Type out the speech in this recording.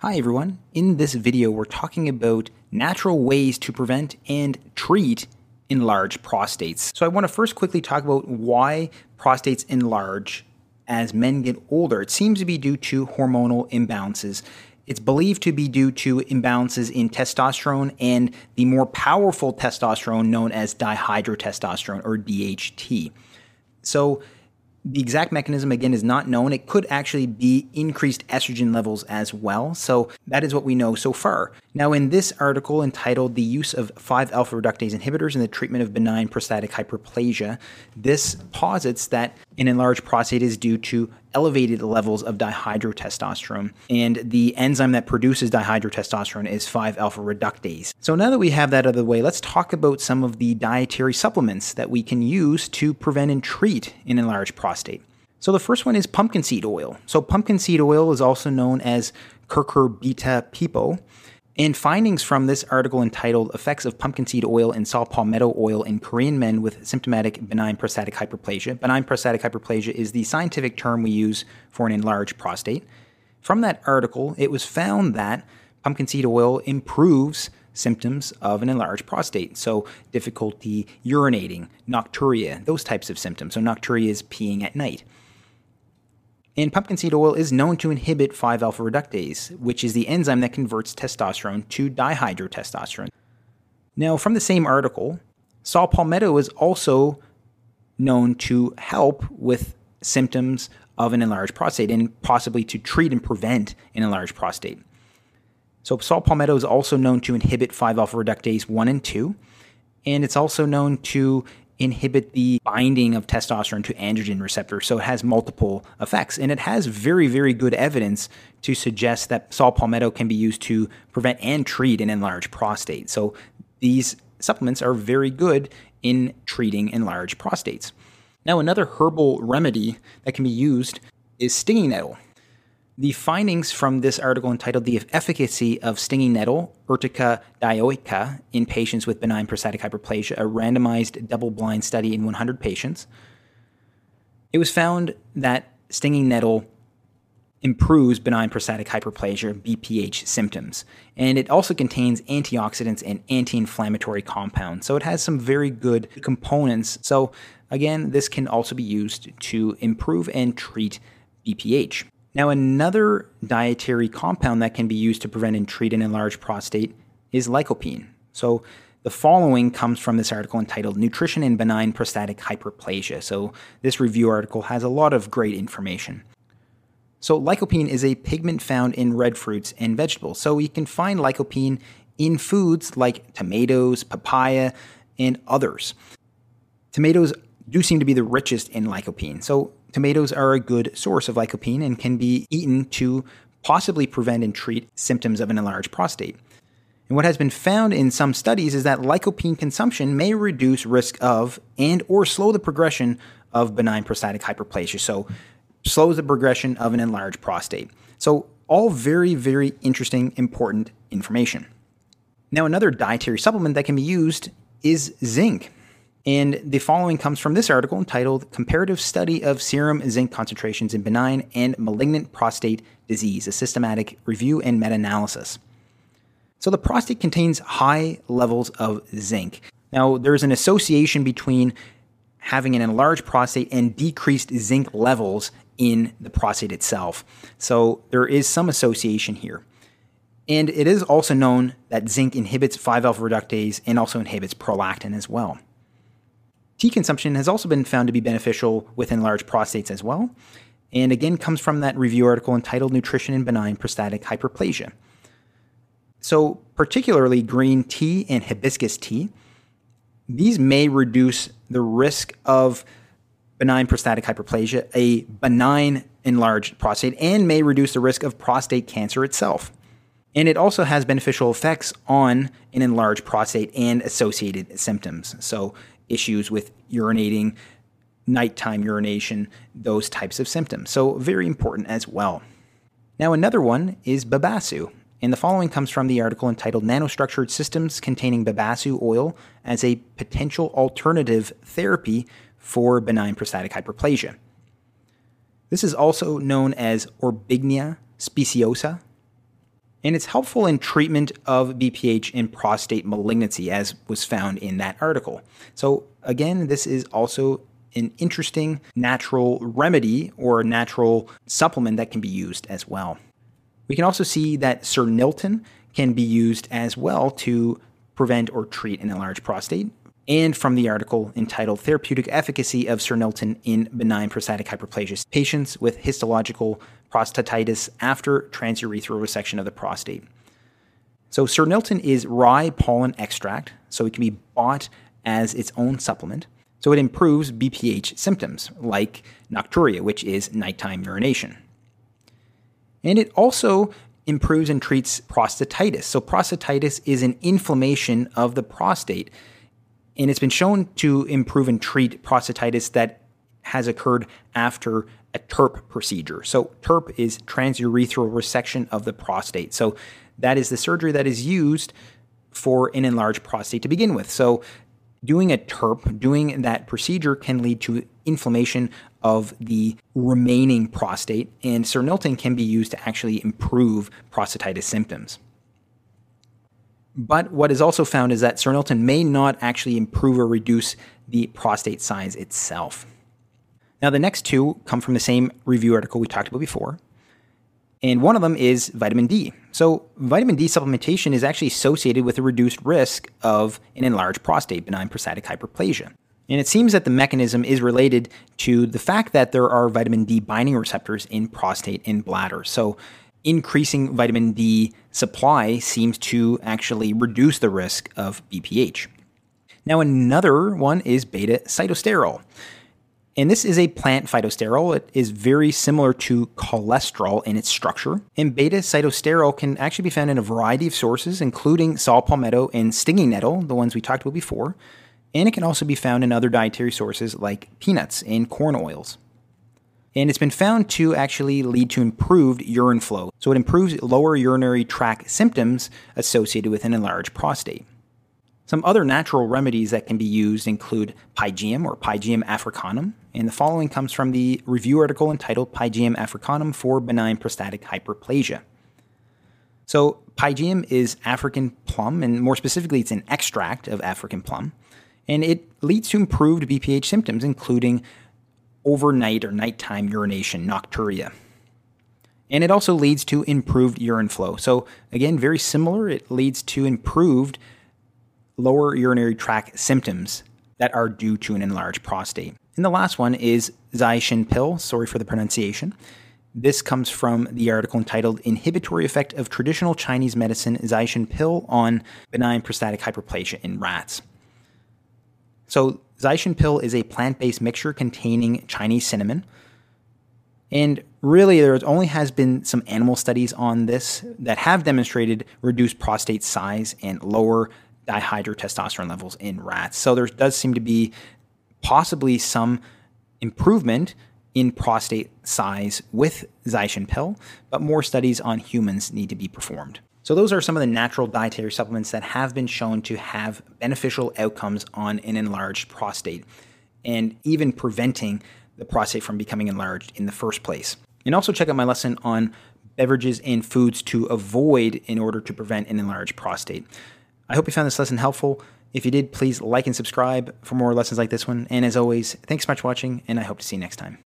Hi everyone. In this video, we're talking about natural ways to prevent and treat enlarged prostates. So I want to first quickly talk about why prostates enlarge as men get older. It seems to be due to hormonal imbalances. It's believed to be due to imbalances in testosterone and the more powerful testosterone known as dihydrotestosterone or DHT. So the exact mechanism, again, is not known. It could actually be increased estrogen levels as well. So that is what we know so far. Now, in this article entitled The Use of 5 Alpha Reductase Inhibitors in the Treatment of Benign Prostatic Hyperplasia, this posits that an enlarged prostate is due to elevated levels of dihydrotestosterone. And the enzyme that produces dihydrotestosterone is 5 alpha reductase. So now that we have that out of the way, let's talk about some of the dietary supplements that we can use to prevent and treat an enlarged prostate. So the first one is pumpkin seed oil. So pumpkin seed oil is also known as cucurbita pepo. And findings from this article entitled Effects of Pumpkin Seed Oil and Saw Palmetto Oil in Korean Men with Symptomatic Benign Prostatic Hyperplasia. Benign prostatic hyperplasia is the scientific term we use for an enlarged prostate. From that article, it was found that pumpkin seed oil improves symptoms of an enlarged prostate. So, difficulty urinating, nocturia, those types of symptoms. So, nocturia is peeing at night. And pumpkin seed oil is known to inhibit 5 alpha reductase, which is the enzyme that converts testosterone to dihydrotestosterone. Now, from the same article, saw palmetto is also known to help with symptoms of an enlarged prostate and possibly to treat and prevent an enlarged prostate. So, saw palmetto is also known to inhibit 5 alpha reductase 1 and 2, and it's also known to inhibit the binding of testosterone to androgen receptors. So it has multiple effects. And it has very, very good evidence to suggest that saw palmetto can be used to prevent and treat an enlarged prostate. So these supplements are very good in treating enlarged prostates. Now, another herbal remedy that can be used is stinging nettle. The findings from this article entitled The Efficacy of Stinging Nettle, Urtica dioica, in patients with benign prostatic hyperplasia, a randomized double blind study in 100 patients. It was found that stinging nettle improves benign prostatic hyperplasia, BPH symptoms. And it also contains antioxidants and anti inflammatory compounds. So it has some very good components. So, again, this can also be used to improve and treat BPH. Now, another dietary compound that can be used to prevent and treat an enlarged prostate is lycopene. So, the following comes from this article entitled Nutrition in Benign Prostatic Hyperplasia. So, this review article has a lot of great information. So, lycopene is a pigment found in red fruits and vegetables. So, you can find lycopene in foods like tomatoes, papaya, and others. Tomatoes do seem to be the richest in lycopene. So, tomatoes are a good source of lycopene and can be eaten to possibly prevent and treat symptoms of an enlarged prostate. And what has been found in some studies is that lycopene consumption may reduce risk of and or slow the progression of benign prostatic hyperplasia. So slows the progression of an enlarged prostate. So all very very interesting important information. Now another dietary supplement that can be used is zinc. And the following comes from this article entitled Comparative Study of Serum Zinc Concentrations in Benign and Malignant Prostate Disease, a systematic review and meta analysis. So, the prostate contains high levels of zinc. Now, there's an association between having an enlarged prostate and decreased zinc levels in the prostate itself. So, there is some association here. And it is also known that zinc inhibits 5 alpha reductase and also inhibits prolactin as well. Tea consumption has also been found to be beneficial within large prostates as well, and again comes from that review article entitled Nutrition in Benign Prostatic Hyperplasia. So, particularly green tea and hibiscus tea, these may reduce the risk of benign prostatic hyperplasia, a benign enlarged prostate, and may reduce the risk of prostate cancer itself. And it also has beneficial effects on an enlarged prostate and associated symptoms. So issues with urinating, nighttime urination, those types of symptoms. So, very important as well. Now, another one is Babassu. And the following comes from the article entitled Nanostructured Systems Containing Babassu Oil as a Potential Alternative Therapy for Benign Prostatic Hyperplasia. This is also known as Orbignia speciosa. And it's helpful in treatment of BPH in prostate malignancy, as was found in that article. So, again, this is also an interesting natural remedy or natural supplement that can be used as well. We can also see that Cernilton can be used as well to prevent or treat an enlarged prostate. And from the article entitled Therapeutic Efficacy of Cernilton in Benign Prostatic Hyperplasia Patients with Histological Prostatitis After Transurethral Resection of the Prostate. So, Cernilton is rye pollen extract, so it can be bought as its own supplement. So, it improves BPH symptoms like nocturia, which is nighttime urination. And it also improves and treats prostatitis. So, prostatitis is an inflammation of the prostate. And it's been shown to improve and treat prostatitis that has occurred after a TURP procedure. So, TURP is transurethral resection of the prostate. So, that is the surgery that is used for an enlarged prostate to begin with. So, doing a TURP, doing that procedure can lead to inflammation of the remaining prostate, and Cernilton can be used to actually improve prostatitis symptoms. But what is also found is that Cernilton may not actually improve or reduce the prostate size itself. Now, the next two come from the same review article we talked about before, and one of them is vitamin D. So, vitamin D supplementation is actually associated with a reduced risk of an enlarged prostate, benign prostatic hyperplasia. And it seems that the mechanism is related to the fact that there are vitamin D binding receptors in prostate and bladder. So, increasing vitamin D supply seems to actually reduce the risk of BPH. Now, another one is beta sitosterol. And this is a plant phytosterol. It is very similar to cholesterol in its structure. And beta sitosterol can actually be found in a variety of sources, including saw palmetto and stinging nettle, the ones we talked about before. And it can also be found in other dietary sources like peanuts and corn oils. And it's been found to actually lead to improved urine flow. So it improves lower urinary tract symptoms associated with an enlarged prostate. Some other natural remedies that can be used include Pygeum or Pygeum africanum, and the following comes from the review article entitled Pygeum africanum for benign prostatic hyperplasia. So, Pygeum is African plum, and more specifically, it's an extract of African plum, and it leads to improved BPH symptoms, including overnight or nighttime urination, nocturia. And it also leads to improved urine flow. So, again, very similar, it leads to improved lower urinary tract symptoms that are due to an enlarged prostate. And the last one is Zaishin pill. Sorry for the pronunciation. This comes from the article entitled Inhibitory Effect of Traditional Chinese Medicine Zaishin Pill on Benign Prostatic Hyperplasia in Rats. So, Zaishin pill is a plant based mixture containing Chinese cinnamon. And really, there only has been some animal studies on this that have demonstrated reduced prostate size and lower dihydrotestosterone levels in rats. So there does seem to be possibly some improvement in prostate size with Zaishin pill, but more studies on humans need to be performed. So those are some of the natural dietary supplements that have been shown to have beneficial outcomes on an enlarged prostate and even preventing the prostate from becoming enlarged in the first place. And also check out my lesson on beverages and foods to avoid in order to prevent an enlarged prostate. I hope you found this lesson helpful. If you did, please like and subscribe for more lessons like this one. And as always, thanks so much for watching, and I hope to see you next time.